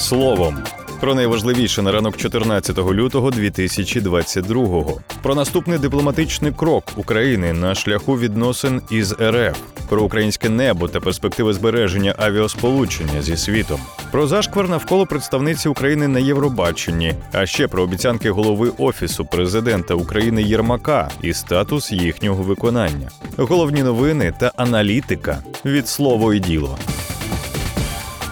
словом. Про найважливіше на ранок 14 лютого 2022-го. Про наступний дипломатичний крок України на шляху відносин із РФ, про українське небо та перспективи збереження авіасполучення зі світом, про зашквар навколо представниці України на Євробаченні, а ще про обіцянки голови офісу президента України Єрмака і статус їхнього виконання, головні новини та аналітика від слово і діло.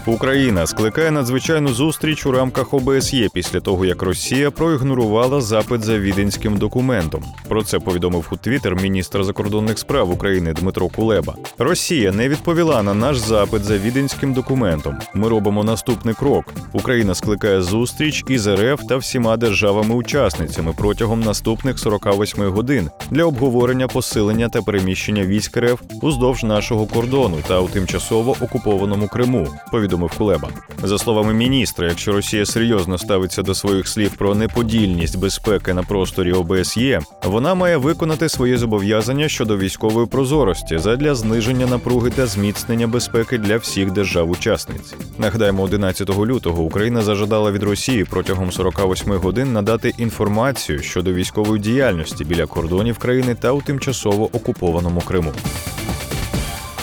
Україна скликає надзвичайну зустріч у рамках ОБСЄ після того, як Росія проігнорувала запит за віденським документом. Про це повідомив у Твіттер міністр закордонних справ України Дмитро Кулеба. Росія не відповіла на наш запит за віденським документом. Ми робимо наступний крок. Україна скликає зустріч із РФ та всіма державами-учасницями протягом наступних 48 годин для обговорення посилення та переміщення військ РФ уздовж нашого кордону та у тимчасово окупованому Криму. Повідомив Кулеба. За словами міністра, якщо Росія серйозно ставиться до своїх слів про неподільність безпеки на просторі ОБСЄ, вона має виконати своє зобов'язання щодо військової прозорості задля зниження напруги та зміцнення безпеки для всіх держав-учасниць. Нагадаємо, 11 лютого Україна зажадала від Росії протягом 48 годин надати інформацію щодо військової діяльності біля кордонів країни та у тимчасово окупованому Криму.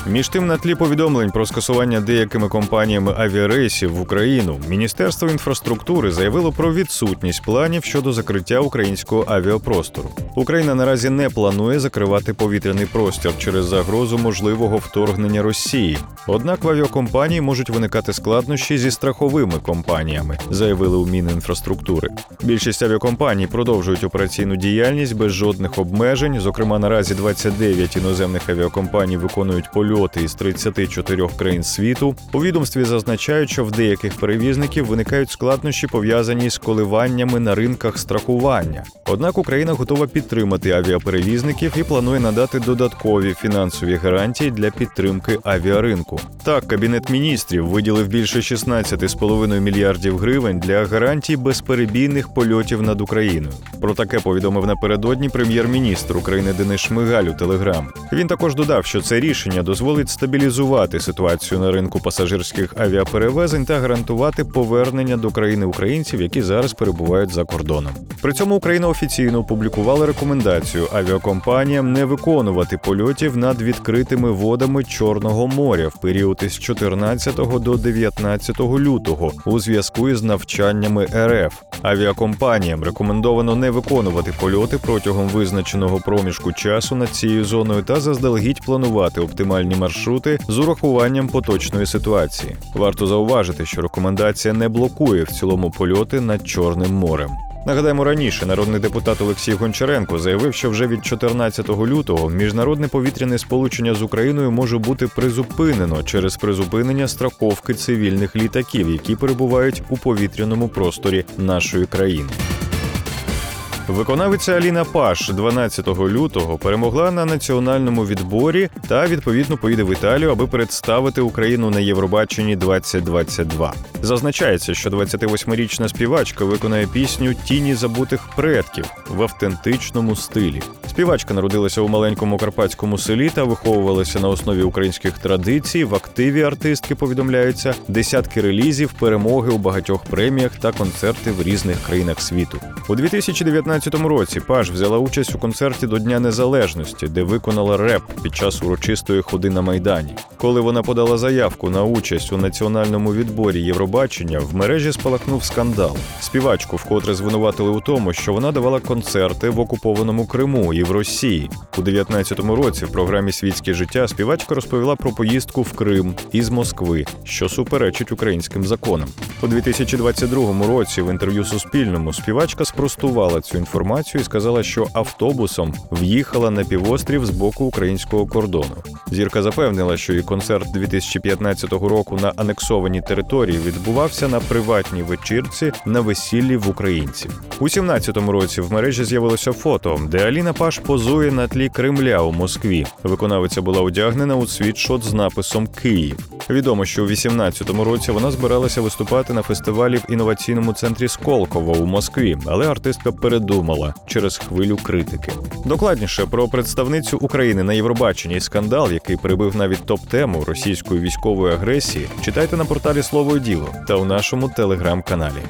Між тим, на тлі повідомлень про скасування деякими компаніями авіарейсів в Україну, Міністерство інфраструктури заявило про відсутність планів щодо закриття українського авіапростору. Україна наразі не планує закривати повітряний простір через загрозу можливого вторгнення Росії. Однак в авіакомпанії можуть виникати складнощі зі страховими компаніями, заявили у Мінінфраструктури. Більшість авіакомпаній продовжують операційну діяльність без жодних обмежень. Зокрема, наразі 29 іноземних авіакомпаній виконують польоти із 34 країн світу. У відомстві зазначають, що в деяких перевізників виникають складнощі пов'язані з коливаннями на ринках страхування. Однак Україна готова підтримати авіаперевізників і планує надати додаткові фінансові гарантії для підтримки авіаринку. Так, кабінет міністрів виділив більше 16,5 мільярдів гривень для гарантій безперебійних польотів над Україною. Про таке повідомив напередодні прем'єр-міністр України Денис Шмигаль у Телеграм. Він також додав, що це рішення дозволить стабілізувати ситуацію на ринку пасажирських авіаперевезень та гарантувати повернення до країни українців, які зараз перебувають за кордоном. При цьому Україна офіційно опублікувала рекомендацію авіакомпаніям не виконувати польотів над відкритими водами Чорного моря в період із 14 до 19 лютого у зв'язку із навчаннями РФ. Авіакомпаніям рекомендовано не виконувати польоти протягом визначеного проміжку часу над цією зоною та заздалегідь планувати оптимальні маршрути з урахуванням поточної ситуації. Варто зауважити, що рекомендація не блокує в цілому польоти над Чорним морем. Нагадаємо, раніше народний депутат Олексій Гончаренко заявив, що вже від 14 лютого міжнародне повітряне сполучення з Україною може бути призупинено через призупинення страховки цивільних літаків, які перебувають у повітряному просторі нашої країни. Виконавиця Аліна Паш 12 лютого перемогла на національному відборі та відповідно поїде в Італію, аби представити Україну на Євробаченні 2022. Зазначається, що 28-річна співачка виконає пісню Тіні забутих предків в автентичному стилі. Співачка народилася у маленькому карпатському селі та виховувалася на основі українських традицій. В активі артистки повідомляються десятки релізів, перемоги у багатьох преміях та концерти в різних країнах світу. У 2019 році Паш взяла участь у концерті до Дня Незалежності, де виконала реп під час урочистої ходи на майдані. Коли вона подала заявку на участь у національному відборі Євробачення, в мережі спалахнув скандал. Співачку вкотре звинуватили у тому, що вона давала концерти в окупованому Криму і в Росії. У 19-му році в програмі Світське життя співачка розповіла про поїздку в Крим із Москви, що суперечить українським законам. У 2022 році в інтерв'ю Суспільному співачка спростувала цю інформацію і сказала, що автобусом в'їхала на півострів з боку українського кордону. Зірка запевнила, що і концерт 2015 року на анексованій території відбувався на приватній вечірці на весіллі в українців. У 17-му році в мережі з'явилося фото, де Аліна Паш позує на тлі Кремля у Москві. Виконавиця була одягнена у світшот з написом Київ. Відомо, що у 18-му році вона збиралася виступати на фестивалі в інноваційному центрі Сколково у Москві, але артистка передумала через хвилю критики. Докладніше про представницю України на Євробаченні скандал, який прибив навіть топ-тему російської військової агресії, читайте на порталі Слово і діло та у нашому телеграм-каналі.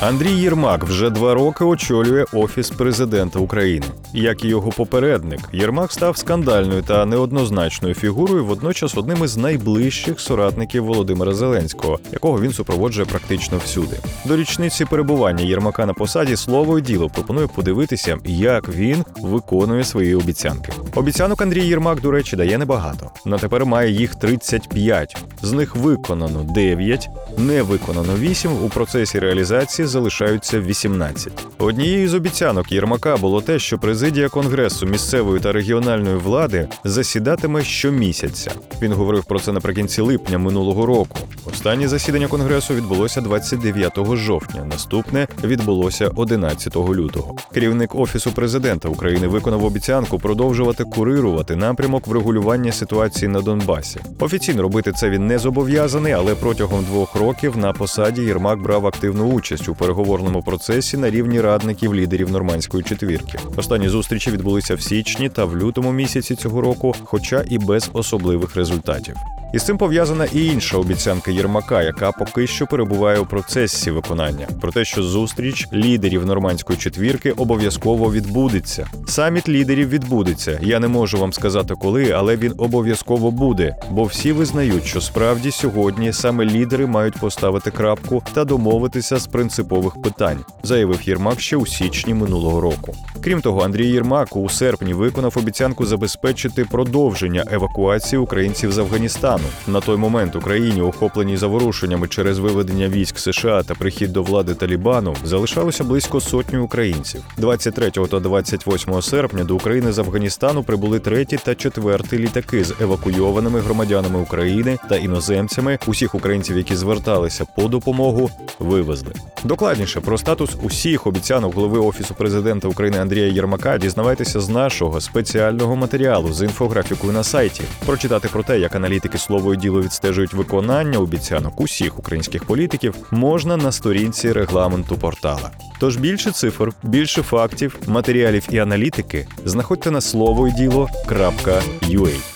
Андрій Єрмак вже два роки очолює офіс президента України. Як і його попередник, Єрмак став скандальною та неоднозначною фігурою, водночас одним із найближчих соратників Володимира Зеленського, якого він супроводжує практично всюди. До річниці перебування Єрмака на посаді слово і діло пропоную подивитися, як він виконує свої обіцянки. Обіцянок Андрій Єрмак, до речі, дає небагато. На тепер має їх 35. З них виконано 9, не виконано 8, у процесі реалізації залишаються 18. Однією з обіцянок Єрмака було те, що президія конгресу місцевої та регіональної влади засідатиме щомісяця. Він говорив про це наприкінці липня минулого року. Останнє засідання конгресу відбулося 29 жовтня. Наступне відбулося 11 лютого. Керівник офісу президента України виконав обіцянку продовжувати курирувати напрямок врегулювання ситуації на Донбасі. Офіційно робити це він не зобов'язаний, але протягом двох років на посаді Єрмак брав активну участь у переговорному процесі на рівні радників лідерів нормандської четвірки. Останні зустрічі відбулися в січні та в лютому місяці цього року, хоча і без особливих результатів. І з цим пов'язана і інша обіцянка Єрмака, яка поки що перебуває у процесі виконання, про те, що зустріч лідерів нормандської четвірки обов'язково відбудеться. Саміт лідерів відбудеться. Я не можу вам сказати коли, але він обов'язково буде, бо всі визнають, що справді сьогодні саме лідери мають поставити крапку та домовитися з принципових питань, заявив Єрмак ще у січні минулого року. Крім того, Андрій Єрмак у серпні виконав обіцянку забезпечити продовження евакуації українців з Афганістану. На той момент Україні, охопленій заворушеннями через виведення військ США та прихід до влади Талібану, залишалося близько сотні українців. 23 та 28 серпня до України з Афганістану прибули треті та четверті літаки з евакуйованими громадянами України та іноземцями. Усіх українців, які зверталися по допомогу, вивезли. Докладніше про статус усіх обіцянок голови офісу президента України Андрія Єрмака дізнавайтеся з нашого спеціального матеріалу з інфографікою на сайті. Прочитати про те, як аналітики слово і діло відстежують виконання обіцянок усіх українських політиків, можна на сторінці регламенту портала. Тож більше цифр, більше фактів, матеріалів і аналітики знаходьте на слово і діло.ua.